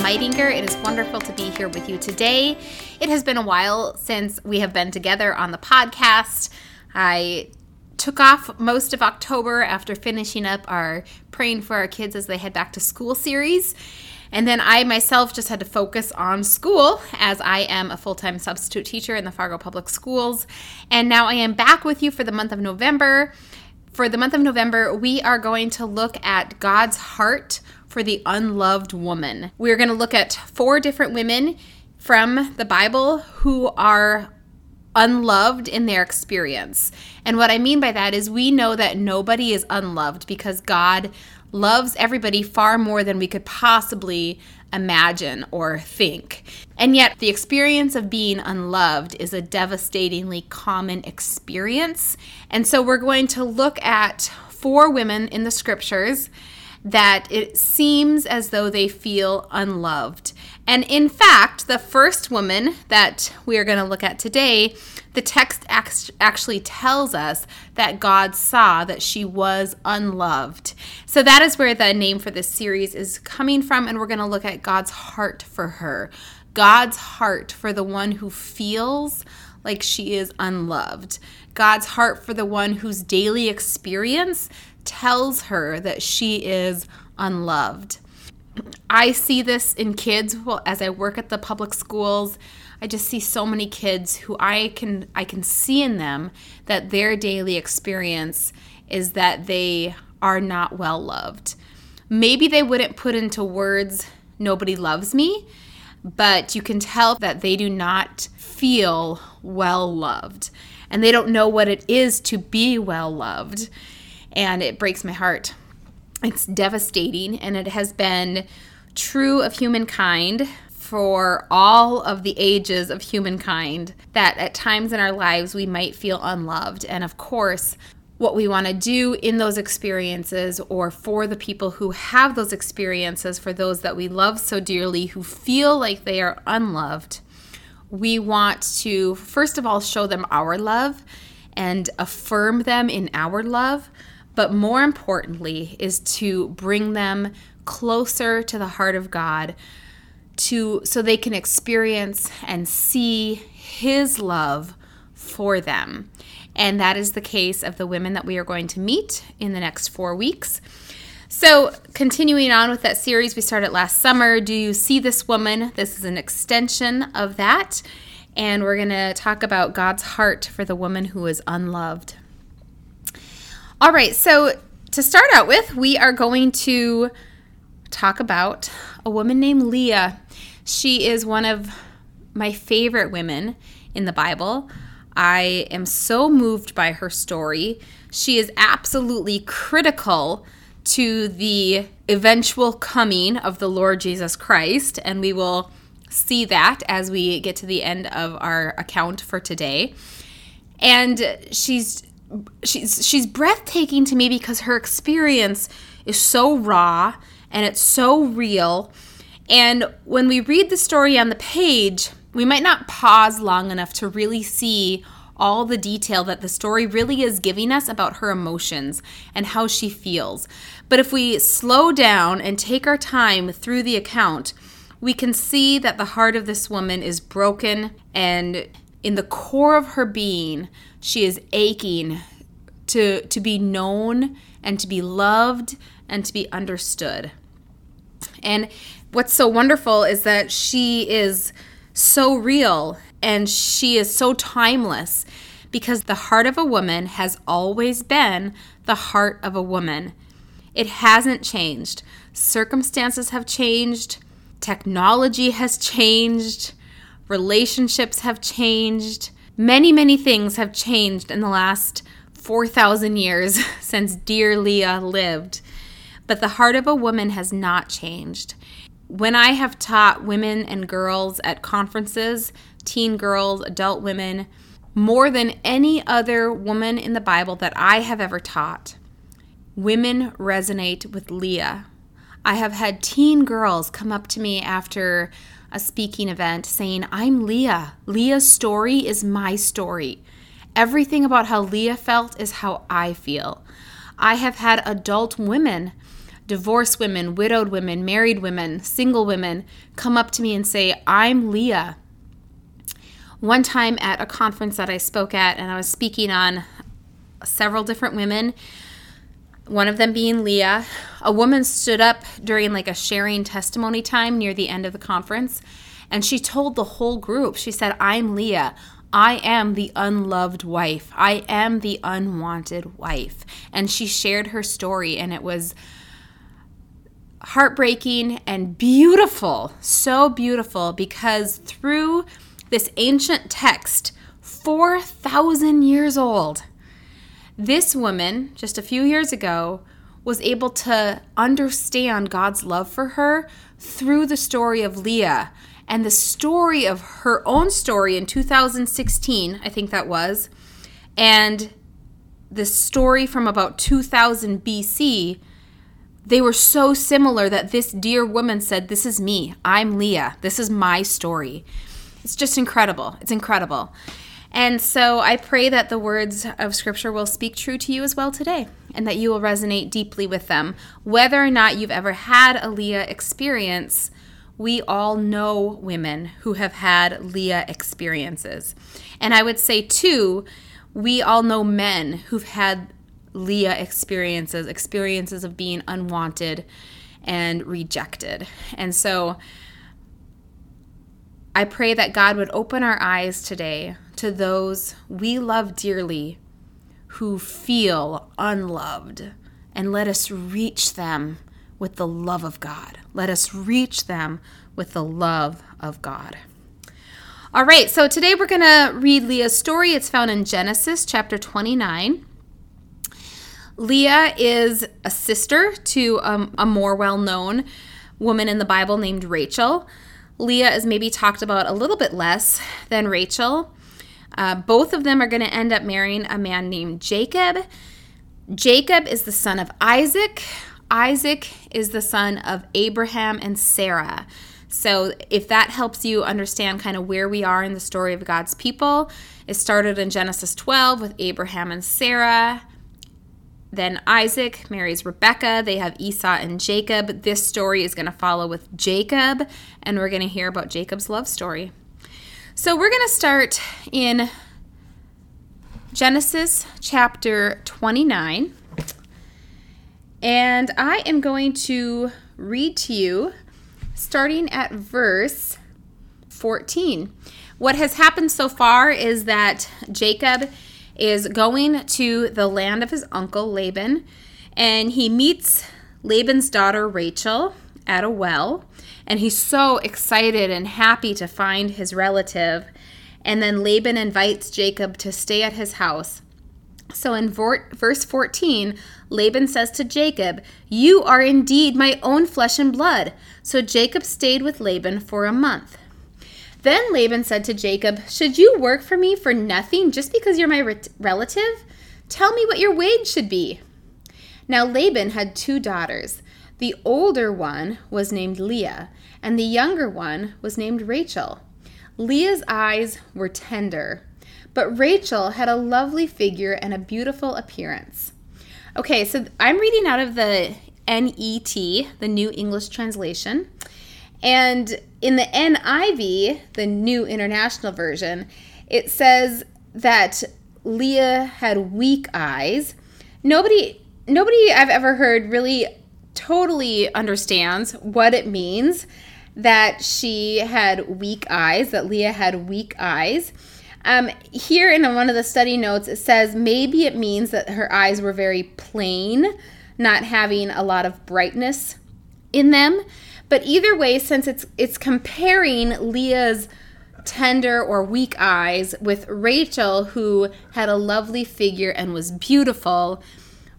Meitinger. It is wonderful to be here with you today. It has been a while since we have been together on the podcast. I took off most of October after finishing up our Praying for Our Kids as they head back to school series. And then I myself just had to focus on school as I am a full time substitute teacher in the Fargo Public Schools. And now I am back with you for the month of November. For the month of November, we are going to look at God's heart for the unloved woman. We're going to look at four different women from the Bible who are unloved in their experience. And what I mean by that is we know that nobody is unloved because God loves everybody far more than we could possibly imagine or think. And yet, the experience of being unloved is a devastatingly common experience. And so, we're going to look at four women in the scriptures that it seems as though they feel unloved. And in fact, the first woman that we are going to look at today, the text actually tells us that God saw that she was unloved. So that is where the name for this series is coming from, and we're going to look at God's heart for her. God's heart for the one who feels like she is unloved. God's heart for the one whose daily experience tells her that she is unloved. I see this in kids well, as I work at the public schools. I just see so many kids who I can I can see in them that their daily experience is that they are not well loved. Maybe they wouldn't put into words nobody loves me, but you can tell that they do not feel well loved and they don't know what it is to be well loved and it breaks my heart. It's devastating, and it has been true of humankind for all of the ages of humankind that at times in our lives we might feel unloved. And of course, what we want to do in those experiences or for the people who have those experiences, for those that we love so dearly who feel like they are unloved, we want to first of all show them our love and affirm them in our love but more importantly is to bring them closer to the heart of God to so they can experience and see his love for them. And that is the case of the women that we are going to meet in the next 4 weeks. So, continuing on with that series we started last summer, Do You See This Woman? This is an extension of that. And we're going to talk about God's heart for the woman who is unloved. All right, so to start out with, we are going to talk about a woman named Leah. She is one of my favorite women in the Bible. I am so moved by her story. She is absolutely critical to the eventual coming of the Lord Jesus Christ, and we will see that as we get to the end of our account for today. And she's she's she's breathtaking to me because her experience is so raw and it's so real. And when we read the story on the page, we might not pause long enough to really see all the detail that the story really is giving us about her emotions and how she feels. But if we slow down and take our time through the account, we can see that the heart of this woman is broken and in the core of her being, she is aching to, to be known and to be loved and to be understood. And what's so wonderful is that she is so real and she is so timeless because the heart of a woman has always been the heart of a woman. It hasn't changed. Circumstances have changed, technology has changed, relationships have changed. Many, many things have changed in the last 4,000 years since dear Leah lived. But the heart of a woman has not changed. When I have taught women and girls at conferences, teen girls, adult women, more than any other woman in the Bible that I have ever taught, women resonate with Leah. I have had teen girls come up to me after a speaking event saying, I'm Leah. Leah's story is my story. Everything about how Leah felt is how I feel. I have had adult women divorced women, widowed women, married women, single women come up to me and say, I'm Leah. One time at a conference that I spoke at, and I was speaking on several different women, one of them being Leah, a woman stood up during like a sharing testimony time near the end of the conference, and she told the whole group, she said, I'm Leah. I am the unloved wife. I am the unwanted wife. And she shared her story, and it was heartbreaking and beautiful. So beautiful because through this ancient text, 4,000 years old, this woman, just a few years ago, was able to understand God's love for her through the story of Leah and the story of her own story in 2016, I think that was, and the story from about 2000 BC, they were so similar that this dear woman said, This is me. I'm Leah. This is my story. It's just incredible. It's incredible. And so I pray that the words of Scripture will speak true to you as well today and that you will resonate deeply with them. Whether or not you've ever had a Leah experience, we all know women who have had Leah experiences. And I would say, too, we all know men who've had Leah experiences, experiences of being unwanted and rejected. And so I pray that God would open our eyes today to those we love dearly who feel unloved and let us reach them with the love of God. Let us reach them with the love of God. All right, so today we're going to read Leah's story. It's found in Genesis chapter 29. Leah is a sister to um, a more well known woman in the Bible named Rachel. Leah is maybe talked about a little bit less than Rachel. Uh, both of them are going to end up marrying a man named Jacob. Jacob is the son of Isaac. Isaac is the son of Abraham and Sarah. So, if that helps you understand kind of where we are in the story of God's people, it started in Genesis 12 with Abraham and Sarah. Then Isaac marries Rebecca. They have Esau and Jacob. This story is going to follow with Jacob, and we're going to hear about Jacob's love story. So, we're going to start in Genesis chapter 29. And I am going to read to you starting at verse 14. What has happened so far is that Jacob is going to the land of his uncle Laban and he meets Laban's daughter Rachel at a well and he's so excited and happy to find his relative and then Laban invites Jacob to stay at his house so in verse 14, Laban says to Jacob, You are indeed my own flesh and blood. So Jacob stayed with Laban for a month. Then Laban said to Jacob, Should you work for me for nothing just because you're my re- relative? Tell me what your wage should be. Now Laban had two daughters. The older one was named Leah, and the younger one was named Rachel. Leah's eyes were tender but Rachel had a lovely figure and a beautiful appearance. Okay, so I'm reading out of the NET, the New English Translation. And in the NIV, the New International Version, it says that Leah had weak eyes. Nobody nobody I've ever heard really totally understands what it means that she had weak eyes, that Leah had weak eyes. Um, here in one of the study notes, it says maybe it means that her eyes were very plain, not having a lot of brightness in them. But either way, since it's it's comparing Leah's tender or weak eyes with Rachel, who had a lovely figure and was beautiful.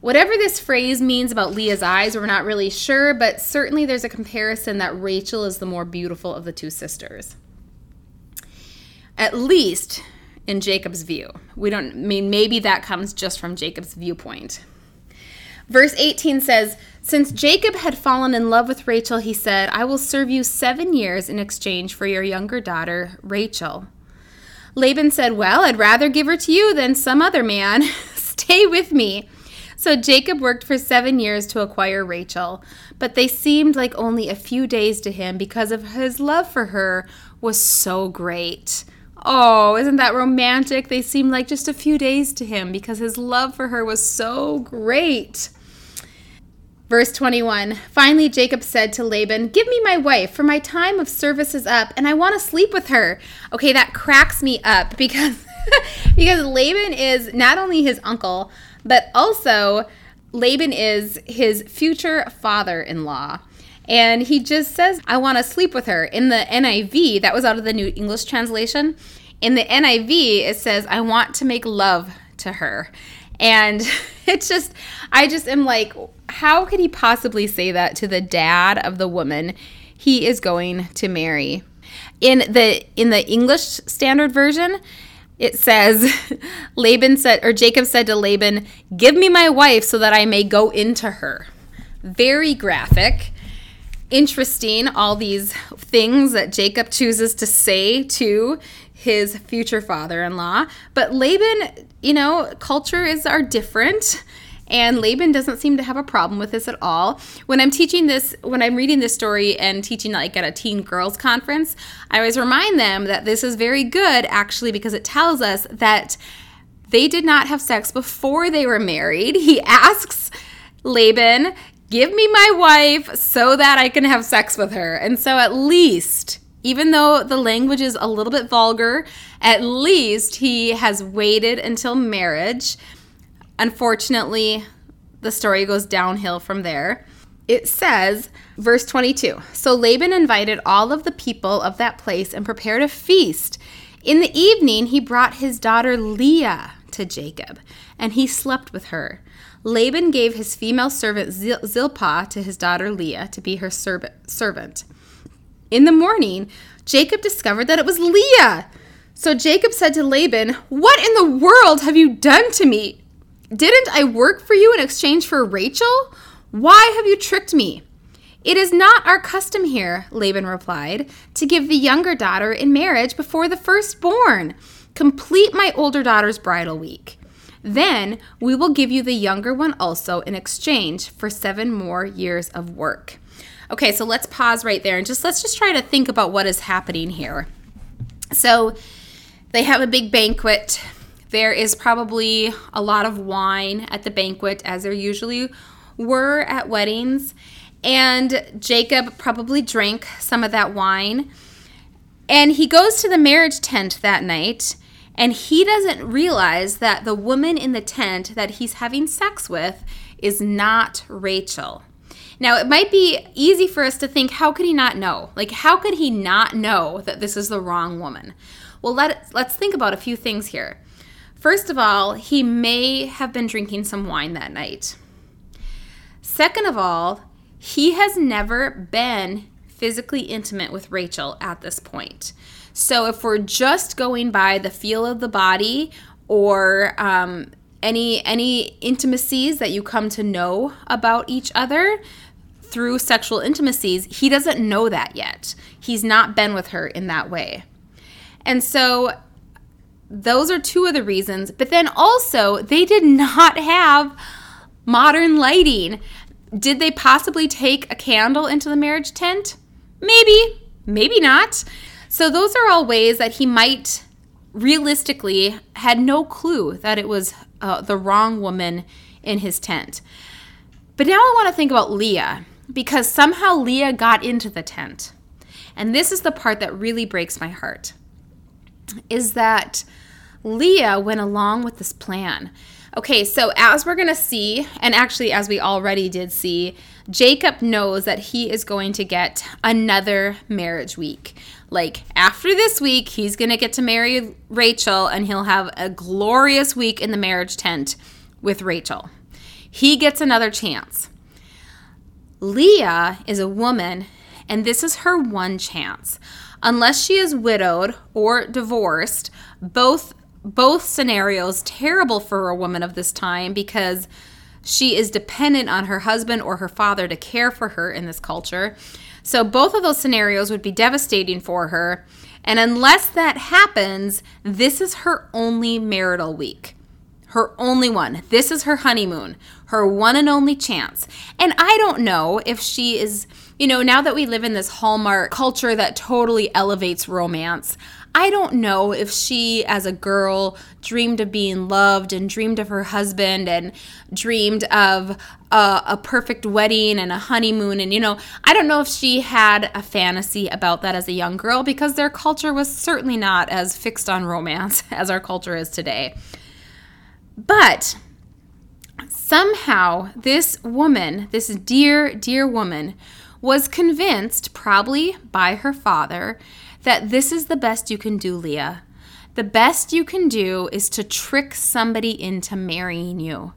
Whatever this phrase means about Leah's eyes, we're not really sure, but certainly there's a comparison that Rachel is the more beautiful of the two sisters at least in Jacob's view. We don't I mean maybe that comes just from Jacob's viewpoint. Verse 18 says, Since Jacob had fallen in love with Rachel, he said, I will serve you seven years in exchange for your younger daughter, Rachel. Laban said, Well, I'd rather give her to you than some other man. Stay with me. So Jacob worked for seven years to acquire Rachel, but they seemed like only a few days to him because of his love for her was so great. Oh, isn't that romantic? They seemed like just a few days to him because his love for her was so great. Verse 21 Finally, Jacob said to Laban, Give me my wife, for my time of service is up, and I want to sleep with her. Okay, that cracks me up because, because Laban is not only his uncle, but also Laban is his future father in law. And he just says, I want to sleep with her. In the NIV, that was out of the New English translation. In the NIV, it says, I want to make love to her. And it's just, I just am like, how could he possibly say that to the dad of the woman he is going to marry? In the in the English Standard Version, it says Laban said or Jacob said to Laban, "Give me my wife so that I may go into her." Very graphic. Interesting all these things that Jacob chooses to say to his future father-in-law. But Laban, you know, culture is are different. And Laban doesn't seem to have a problem with this at all. When I'm teaching this, when I'm reading this story and teaching like at a teen girls conference, I always remind them that this is very good actually because it tells us that they did not have sex before they were married. He asks Laban, Give me my wife so that I can have sex with her. And so at least even though the language is a little bit vulgar, at least he has waited until marriage Unfortunately, the story goes downhill from there. It says, verse 22 So Laban invited all of the people of that place and prepared a feast. In the evening, he brought his daughter Leah to Jacob, and he slept with her. Laban gave his female servant Zil- Zilpah to his daughter Leah to be her servant. In the morning, Jacob discovered that it was Leah. So Jacob said to Laban, What in the world have you done to me? Didn't I work for you in exchange for Rachel? Why have you tricked me? It is not our custom here, Laban replied, to give the younger daughter in marriage before the firstborn. Complete my older daughter's bridal week. Then we will give you the younger one also in exchange for seven more years of work. Okay, so let's pause right there and just let's just try to think about what is happening here. So they have a big banquet there is probably a lot of wine at the banquet, as there usually were at weddings. And Jacob probably drank some of that wine. And he goes to the marriage tent that night, and he doesn't realize that the woman in the tent that he's having sex with is not Rachel. Now, it might be easy for us to think, how could he not know? Like, how could he not know that this is the wrong woman? Well, let, let's think about a few things here. First of all, he may have been drinking some wine that night. Second of all, he has never been physically intimate with Rachel at this point. So if we're just going by the feel of the body or um, any any intimacies that you come to know about each other through sexual intimacies, he doesn't know that yet. He's not been with her in that way. And so those are two of the reasons. But then also, they did not have modern lighting. Did they possibly take a candle into the marriage tent? Maybe, maybe not. So, those are all ways that he might realistically had no clue that it was uh, the wrong woman in his tent. But now I want to think about Leah because somehow Leah got into the tent. And this is the part that really breaks my heart. Is that Leah went along with this plan. Okay, so as we're going to see, and actually as we already did see, Jacob knows that he is going to get another marriage week. Like after this week, he's going to get to marry Rachel and he'll have a glorious week in the marriage tent with Rachel. He gets another chance. Leah is a woman, and this is her one chance. Unless she is widowed or divorced, both both scenarios terrible for a woman of this time because she is dependent on her husband or her father to care for her in this culture. So both of those scenarios would be devastating for her. And unless that happens, this is her only marital week. her only one. This is her honeymoon, her one and only chance. And I don't know if she is, you know, now that we live in this Hallmark culture that totally elevates romance, I don't know if she, as a girl, dreamed of being loved and dreamed of her husband and dreamed of a, a, perfect wedding and a honeymoon. And, you know, I don't know if she had a fantasy about that as a young girl because their culture was certainly not as fixed on romance as our culture is today. But somehow, this woman, this dear, dear woman, was convinced, probably by her father, that this is the best you can do, Leah. The best you can do is to trick somebody into marrying you.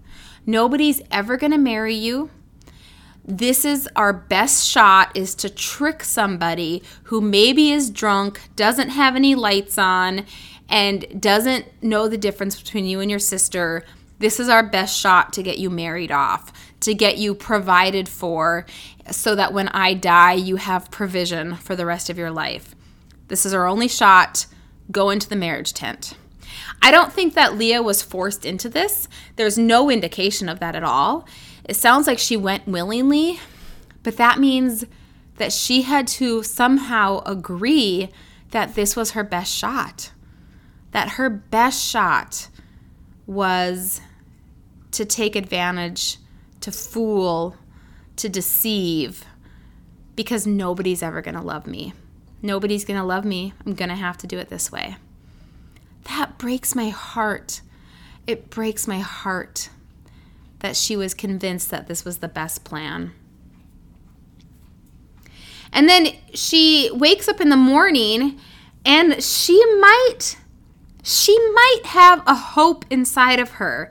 Nobody's ever going to marry you. This is our best shot is to trick somebody who maybe is drunk, doesn't have any lights on, and doesn't know the difference between you and your sister, this is our best shot to get you married off, to get you provided for, so that when I die, you have provision for the rest of your life. This is our only shot. Go into the marriage tent. I don't think that Leah was forced into this. There's no indication of that at all. It sounds like she went willingly, but that means that she had to somehow agree that this was her best shot that her best shot was to take advantage, to fool, to deceive, because nobody's ever going to love me. Nobody's going to love me. I'm going to have to do it this way. That breaks my heart. It breaks my heart that she was convinced that this was the best plan. And then she wakes up in the morning and she might she might have a hope inside of her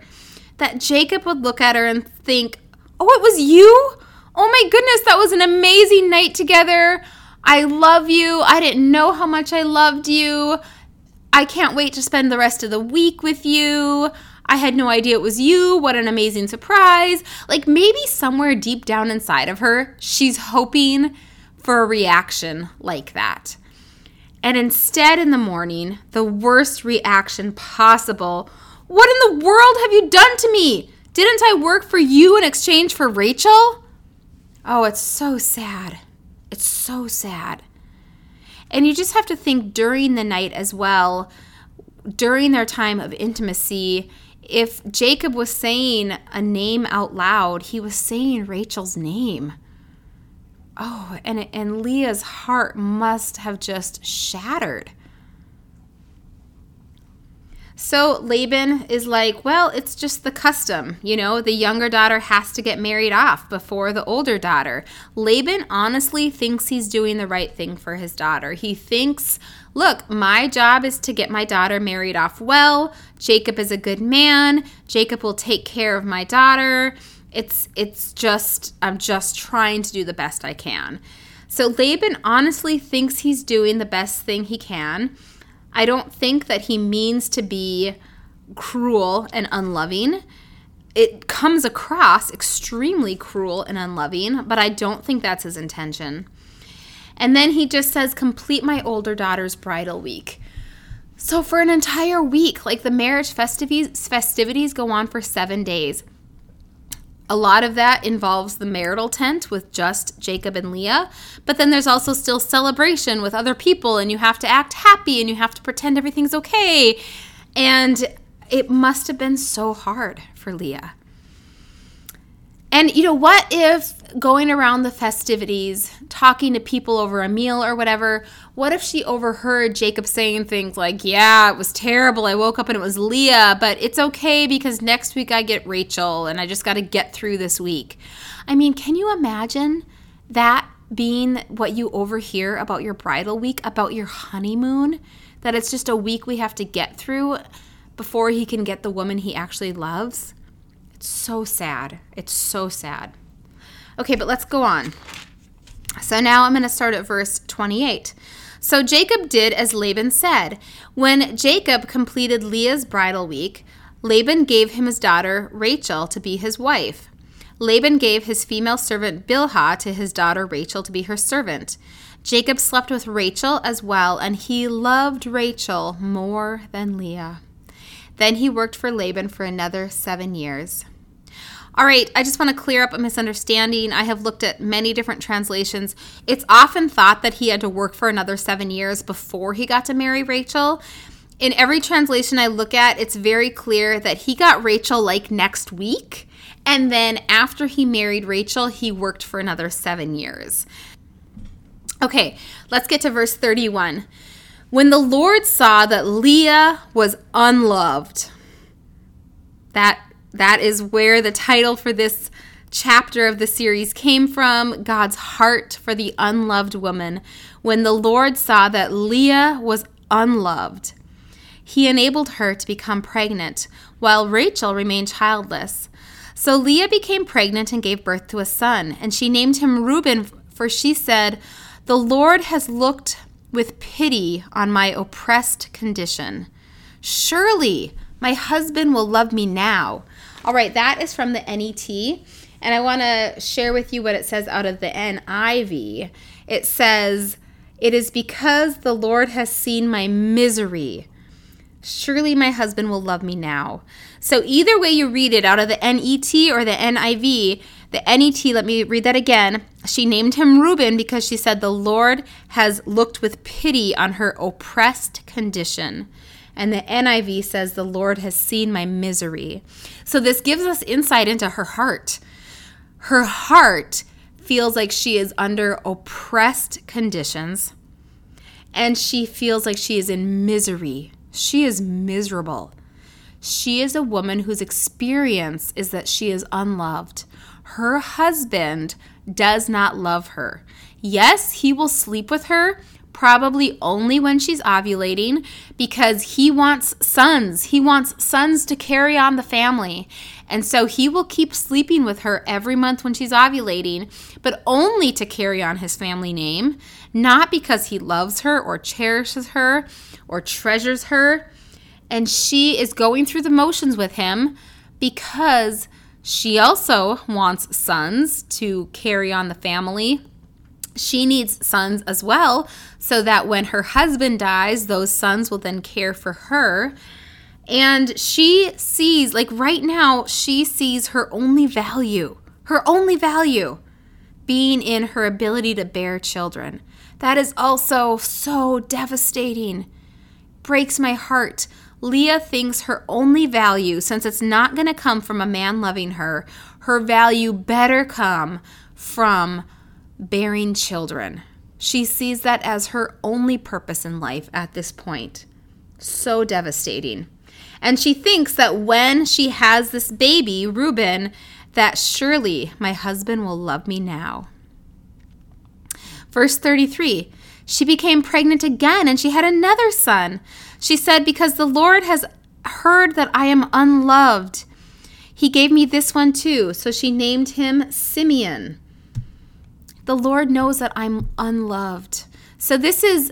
that Jacob would look at her and think, Oh, it was you? Oh my goodness, that was an amazing night together. I love you. I didn't know how much I loved you. I can't wait to spend the rest of the week with you. I had no idea it was you. What an amazing surprise. Like maybe somewhere deep down inside of her, she's hoping for a reaction like that. And instead, in the morning, the worst reaction possible What in the world have you done to me? Didn't I work for you in exchange for Rachel? Oh, it's so sad. It's so sad. And you just have to think during the night as well, during their time of intimacy, if Jacob was saying a name out loud, he was saying Rachel's name. Oh, and and Leah's heart must have just shattered. So Laban is like, well, it's just the custom. You know, the younger daughter has to get married off before the older daughter. Laban honestly thinks he's doing the right thing for his daughter. He thinks, look, my job is to get my daughter married off well. Jacob is a good man. Jacob will take care of my daughter. It's it's just I'm just trying to do the best I can. So Laban honestly thinks he's doing the best thing he can. I don't think that he means to be cruel and unloving. It comes across extremely cruel and unloving, but I don't think that's his intention. And then he just says, Complete my older daughter's bridal week. So, for an entire week, like the marriage festivities, festivities go on for seven days. A lot of that involves the marital tent with just Jacob and Leah, but then there's also still celebration with other people, and you have to act happy and you have to pretend everything's okay. And it must have been so hard for Leah. And you know, what if going around the festivities, talking to people over a meal or whatever, what if she overheard Jacob saying things like, Yeah, it was terrible. I woke up and it was Leah, but it's okay because next week I get Rachel and I just got to get through this week. I mean, can you imagine that being what you overhear about your bridal week, about your honeymoon? That it's just a week we have to get through before he can get the woman he actually loves? So sad. It's so sad. Okay, but let's go on. So now I'm going to start at verse 28. So Jacob did as Laban said. When Jacob completed Leah's bridal week, Laban gave him his daughter Rachel to be his wife. Laban gave his female servant Bilhah to his daughter Rachel to be her servant. Jacob slept with Rachel as well, and he loved Rachel more than Leah. Then he worked for Laban for another seven years. All right, I just want to clear up a misunderstanding. I have looked at many different translations. It's often thought that he had to work for another seven years before he got to marry Rachel. In every translation I look at, it's very clear that he got Rachel like next week. And then after he married Rachel, he worked for another seven years. Okay, let's get to verse 31. When the Lord saw that Leah was unloved, that that is where the title for this chapter of the series came from God's heart for the unloved woman. When the Lord saw that Leah was unloved, he enabled her to become pregnant, while Rachel remained childless. So Leah became pregnant and gave birth to a son, and she named him Reuben, for she said, The Lord has looked with pity on my oppressed condition. Surely my husband will love me now. All right, that is from the NET. And I want to share with you what it says out of the NIV. It says, It is because the Lord has seen my misery. Surely my husband will love me now. So, either way you read it out of the NET or the NIV, the NET, let me read that again. She named him Reuben because she said, The Lord has looked with pity on her oppressed condition. And the NIV says, The Lord has seen my misery. So this gives us insight into her heart. Her heart feels like she is under oppressed conditions and she feels like she is in misery. She is miserable. She is a woman whose experience is that she is unloved her husband does not love her. Yes, he will sleep with her, probably only when she's ovulating because he wants sons. He wants sons to carry on the family. And so he will keep sleeping with her every month when she's ovulating, but only to carry on his family name, not because he loves her or cherishes her or treasures her. And she is going through the motions with him because she also wants sons to carry on the family. She needs sons as well, so that when her husband dies, those sons will then care for her. And she sees, like right now, she sees her only value, her only value being in her ability to bear children. That is also so devastating. Breaks my heart. Leah thinks her only value, since it's not going to come from a man loving her, her value better come from bearing children. She sees that as her only purpose in life at this point. So devastating. And she thinks that when she has this baby, Reuben, that surely my husband will love me now. Verse 33 She became pregnant again and she had another son. She said, Because the Lord has heard that I am unloved, he gave me this one too. So she named him Simeon. The Lord knows that I'm unloved. So this is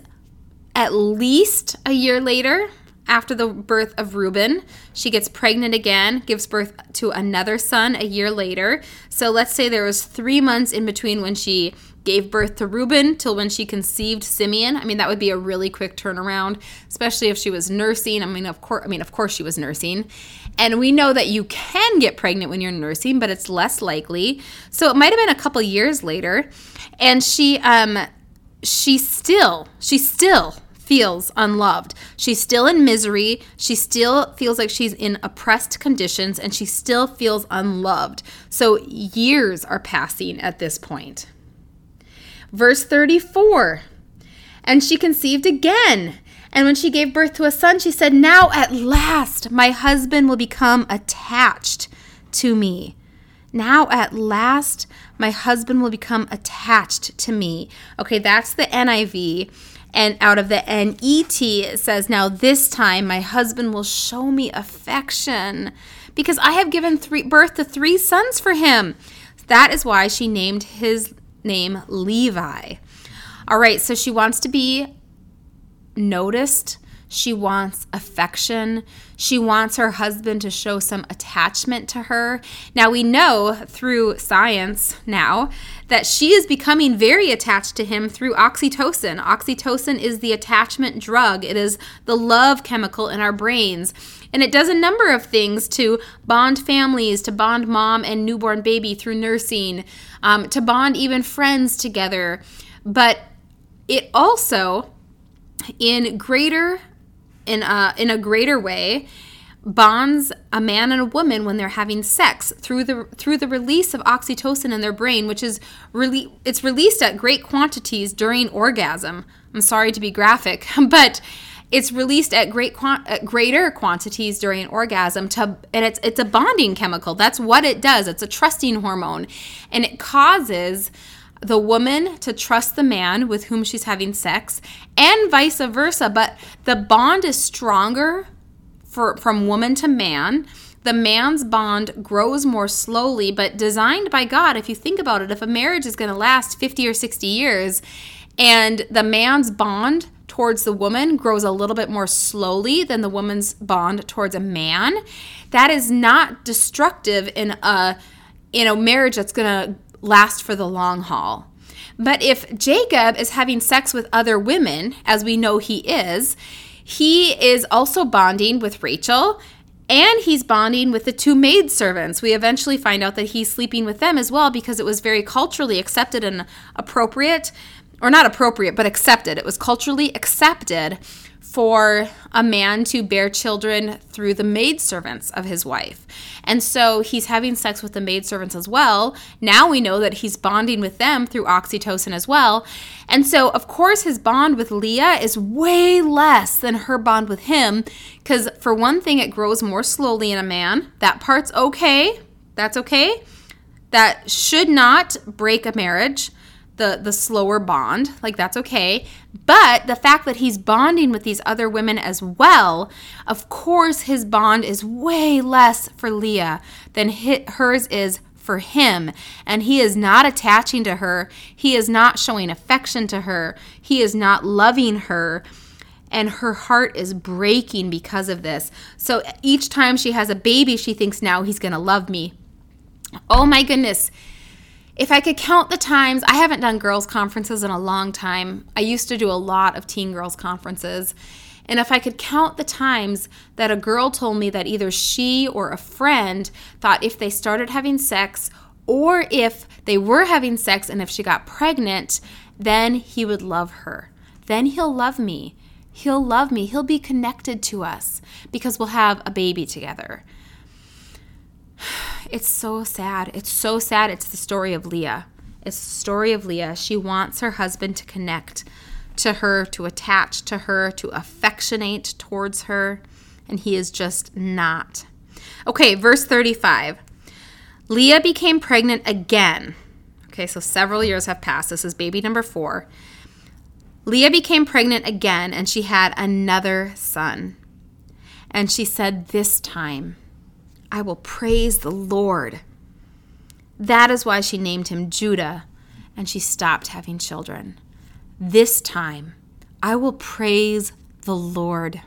at least a year later after the birth of Reuben. She gets pregnant again, gives birth to another son a year later. So let's say there was three months in between when she gave birth to Reuben till when she conceived Simeon. I mean, that would be a really quick turnaround, especially if she was nursing. I mean, of course, I mean, of course she was nursing. And we know that you can get pregnant when you're nursing, but it's less likely. So it might have been a couple years later. And she um she still, she still feels unloved. She's still in misery. She still feels like she's in oppressed conditions and she still feels unloved. So years are passing at this point. Verse 34 And she conceived again. And when she gave birth to a son, she said, Now at last my husband will become attached to me. Now at last my husband will become attached to me. Okay, that's the NIV. And out of the NET, it says, Now this time my husband will show me affection because I have given three, birth to three sons for him. That is why she named his name Levi. All right, so she wants to be noticed. She wants affection. She wants her husband to show some attachment to her. Now, we know through science now that she is becoming very attached to him through oxytocin. Oxytocin is the attachment drug, it is the love chemical in our brains. And it does a number of things to bond families, to bond mom and newborn baby through nursing, um, to bond even friends together. But it also, in greater in a, in a greater way bonds a man and a woman when they're having sex through the through the release of oxytocin in their brain which is really it's released at great quantities during orgasm. I'm sorry to be graphic but it's released at great at greater quantities during orgasm to and it's it's a bonding chemical. That's what it does. It's a trusting hormone. And it causes the woman to trust the man with whom she's having sex and vice versa. But the bond is stronger for from woman to man. The man's bond grows more slowly but designed by God if you think about it if a marriage is going to last 50 or 60 years and the man's bond towards the woman grows a little bit more slowly than the woman's bond towards a man that is not destructive in a in a marriage that's going to last for the long haul. But if Jacob is having sex with other women, as we know he is, he is also bonding with Rachel and he's bonding with the two maid servants. We eventually find out that he's sleeping with them as well because it was very culturally accepted and appropriate, or not appropriate, but accepted. It was culturally accepted for a man to bear children through the maidservants of his wife. And so he's having sex with the maidservants as well. Now we know that he's bonding with them through oxytocin as well. And so, of course, his bond with Leah is way less than her bond with him, because for one thing, it grows more slowly in a man. That part's okay. That's okay. That should not break a marriage the the slower bond like that's okay. But the fact that he's bonding with these other women as well of course his bond is way less for leah than his, hers is for him. And he is not attaching to her. He is not showing affection to her. He is not loving her. And her heart is breaking because of this. So each time she has a baby she thinks now he's going to love me. Oh my goodness if I could count the times, I haven't done girls' conferences in a long time. I used to do a lot of teen girls' conferences. And if I could count the times that a girl told me that either she or a friend thought if they started having sex or if they were having sex and if she got pregnant, then he would love her. Then he'll love me. He'll love me. He'll be connected to us because we'll have a baby together. It's so sad. It's so sad. It's the story of Leah. It's the story of Leah. She wants her husband to connect to her, to attach to her, to affectionate towards her, and he is just not. Okay, verse 35. Leah became pregnant again. Okay, so several years have passed. This is baby number four. Leah became pregnant again, and she had another son. And she said, This time I will praise the Lord. That is why she named him Judah and she stopped having children. This time, I will praise the Lord.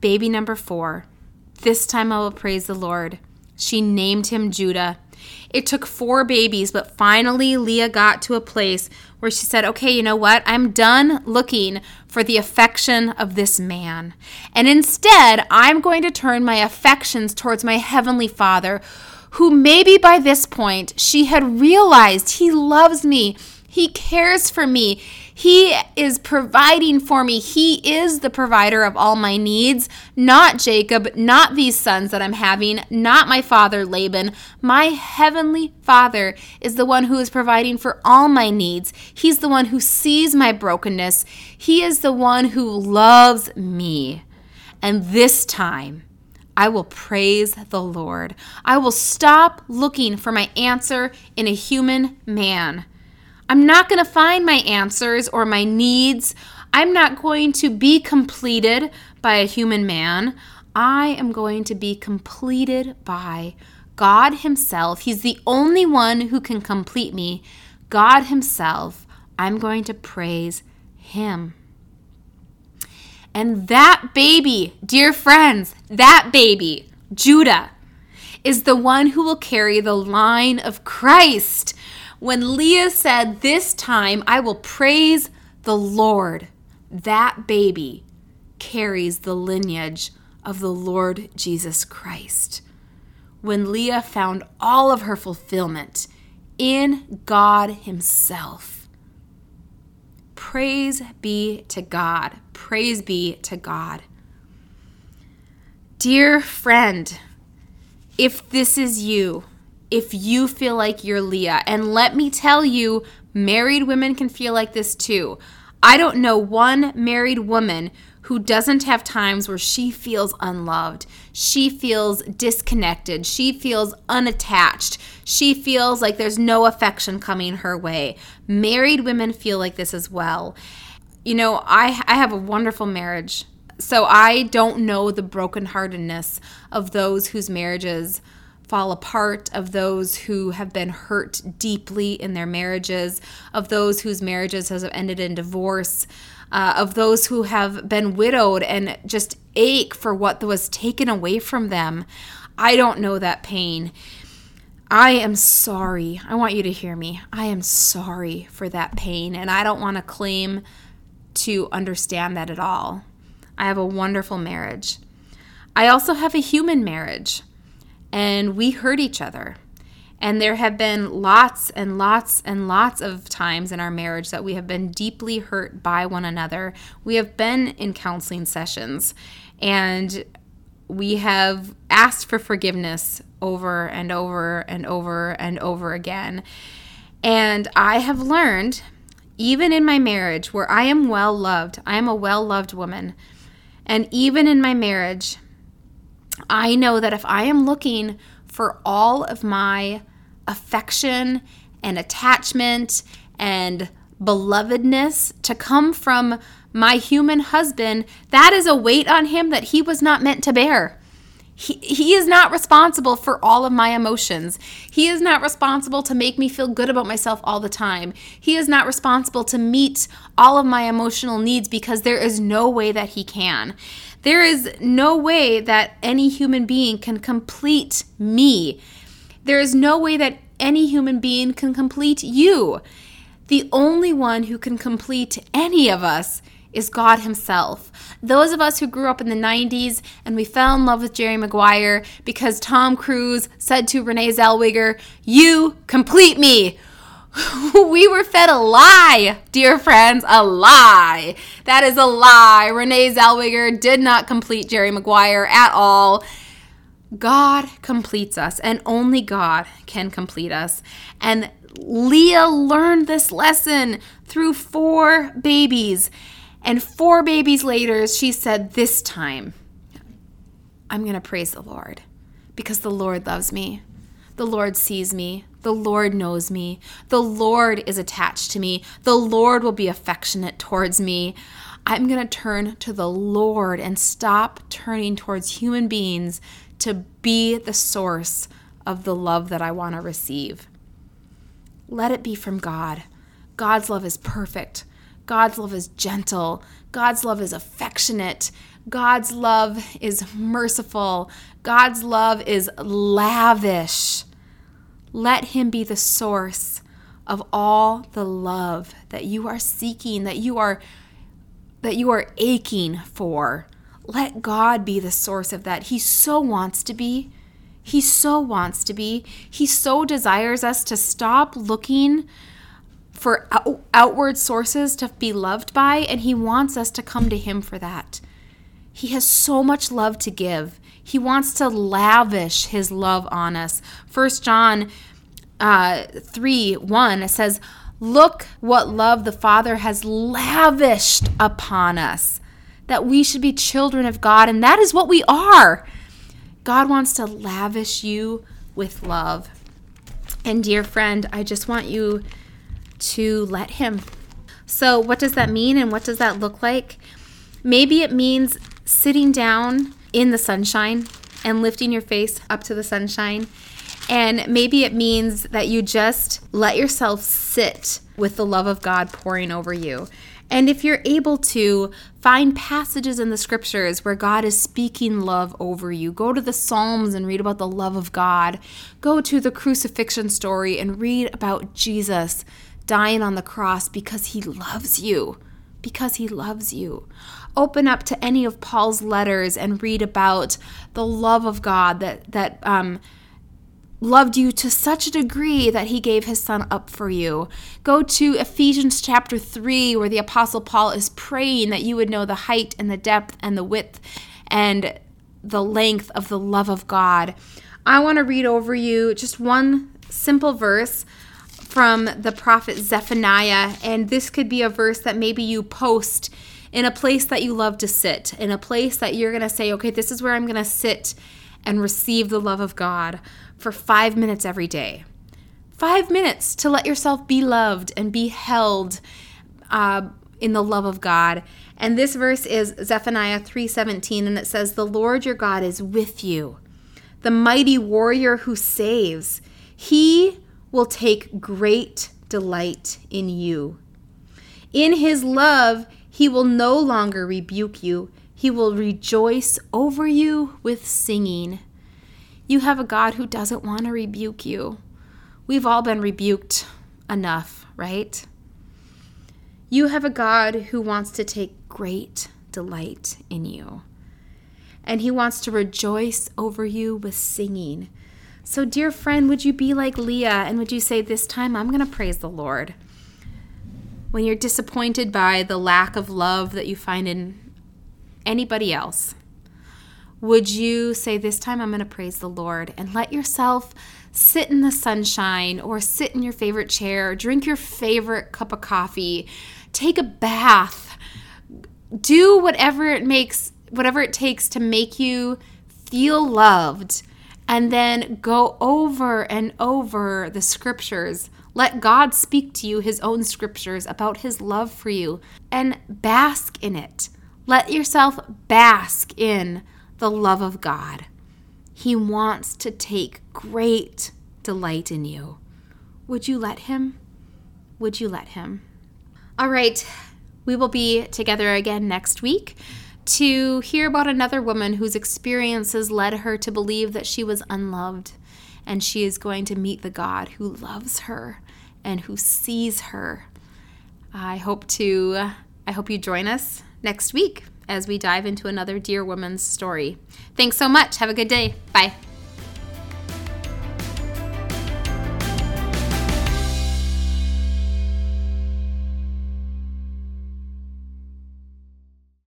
Baby number four. This time I will praise the Lord. She named him Judah. It took four babies, but finally Leah got to a place where she said, Okay, you know what? I'm done looking for the affection of this man. And instead, I'm going to turn my affections towards my heavenly Father, who maybe by this point she had realized he loves me, he cares for me. He is providing for me. He is the provider of all my needs, not Jacob, not these sons that I'm having, not my father Laban. My heavenly Father is the one who is providing for all my needs. He's the one who sees my brokenness. He is the one who loves me. And this time, I will praise the Lord. I will stop looking for my answer in a human man. I'm not going to find my answers or my needs. I'm not going to be completed by a human man. I am going to be completed by God Himself. He's the only one who can complete me. God Himself. I'm going to praise Him. And that baby, dear friends, that baby, Judah, is the one who will carry the line of Christ. When Leah said, This time I will praise the Lord, that baby carries the lineage of the Lord Jesus Christ. When Leah found all of her fulfillment in God Himself. Praise be to God. Praise be to God. Dear friend, if this is you, if you feel like you're Leah, and let me tell you, married women can feel like this too. I don't know one married woman who doesn't have times where she feels unloved, she feels disconnected, she feels unattached, she feels like there's no affection coming her way. Married women feel like this as well. You know, I, I have a wonderful marriage. So I don't know the brokenheartedness of those whose marriages fall apart, of those who have been hurt deeply in their marriages, of those whose marriages have ended in divorce, uh, of those who have been widowed and just ache for what was taken away from them. I don't know that pain. I am sorry. I want you to hear me. I am sorry for that pain, and I don't want to claim to understand that at all. I have a wonderful marriage. I also have a human marriage, and we hurt each other. And there have been lots and lots and lots of times in our marriage that we have been deeply hurt by one another. We have been in counseling sessions and we have asked for forgiveness over and over and over and over again. And I have learned, even in my marriage where I am well loved, I am a well loved woman, and even in my marriage, I know that if I am looking for all of my affection and attachment and belovedness to come from my human husband, that is a weight on him that he was not meant to bear. He, he is not responsible for all of my emotions. He is not responsible to make me feel good about myself all the time. He is not responsible to meet all of my emotional needs because there is no way that he can. There is no way that any human being can complete me. There is no way that any human being can complete you. The only one who can complete any of us is God Himself. Those of us who grew up in the 90s and we fell in love with Jerry Maguire because Tom Cruise said to Renee Zellweger, You complete me. we were fed a lie, dear friends, a lie. That is a lie. Renee Zellweger did not complete Jerry Maguire at all. God completes us, and only God can complete us. And Leah learned this lesson through four babies. And four babies later, she said, This time, I'm going to praise the Lord because the Lord loves me. The Lord sees me. The Lord knows me. The Lord is attached to me. The Lord will be affectionate towards me. I'm going to turn to the Lord and stop turning towards human beings to be the source of the love that I want to receive. Let it be from God. God's love is perfect. God's love is gentle. God's love is affectionate. God's love is merciful. God's love is lavish. Let Him be the source of all the love that you are seeking, that you are that you are aching for. Let God be the source of that. He so wants to be. He so wants to be. He so desires us to stop looking for out- outward sources to be loved by, and He wants us to come to Him for that. He has so much love to give. He wants to lavish His love on us. First John uh, 3 1 says, Look what love the Father has lavished upon us that we should be children of God, and that is what we are. God wants to lavish you with love. And, dear friend, I just want you to let Him. So, what does that mean, and what does that look like? Maybe it means sitting down in the sunshine and lifting your face up to the sunshine. And maybe it means that you just let yourself sit with the love of God pouring over you And if you're able to find passages in the scriptures where God is speaking love over you, go to the Psalms and read about the love of God. Go to the crucifixion story and read about Jesus dying on the cross because he loves you. Because he loves you. Open up to any of Paul's letters and read about the love of God that that um, loved you to such a degree that he gave his son up for you. Go to Ephesians chapter 3, where the Apostle Paul is praying that you would know the height and the depth and the width and the length of the love of God. I want to read over you just one simple verse from the prophet Zephaniah, and this could be a verse that maybe you post in a place that you love to sit, in a place that you're going to say, okay, this is where I'm going to sit and receive the love of God for five minutes every day. Five minutes to let yourself be loved and be held uh, in the love of God. And this verse is Zephaniah 3:17 and it says the Lord your God is with you. The mighty warrior who saves. He will take great delight in you. In his love, he will no longer rebuke you. He will rejoice over you with singing. You have a God who doesn't want to rebuke you. We've all been rebuked enough, right? You have a God who wants to take great delight in you. And he wants to rejoice over you with singing. So, dear friend, would you be like Leah and would you say, This time I'm going to praise the Lord? When you're disappointed by the lack of love that you find in anybody else, would you say, This time I'm going to praise the Lord and let yourself sit in the sunshine or sit in your favorite chair, drink your favorite cup of coffee, take a bath, do whatever it makes, whatever it takes to make you feel loved, and then go over and over the scriptures. Let God speak to you his own scriptures about his love for you and bask in it. Let yourself bask in the love of God. He wants to take great delight in you. Would you let Him? Would you let Him? All right, we will be together again next week to hear about another woman whose experiences led her to believe that she was unloved and she is going to meet the God who loves her and who sees her. I hope to I hope you join us next week as we dive into another Dear Woman's story. Thanks so much. Have a good day. Bye.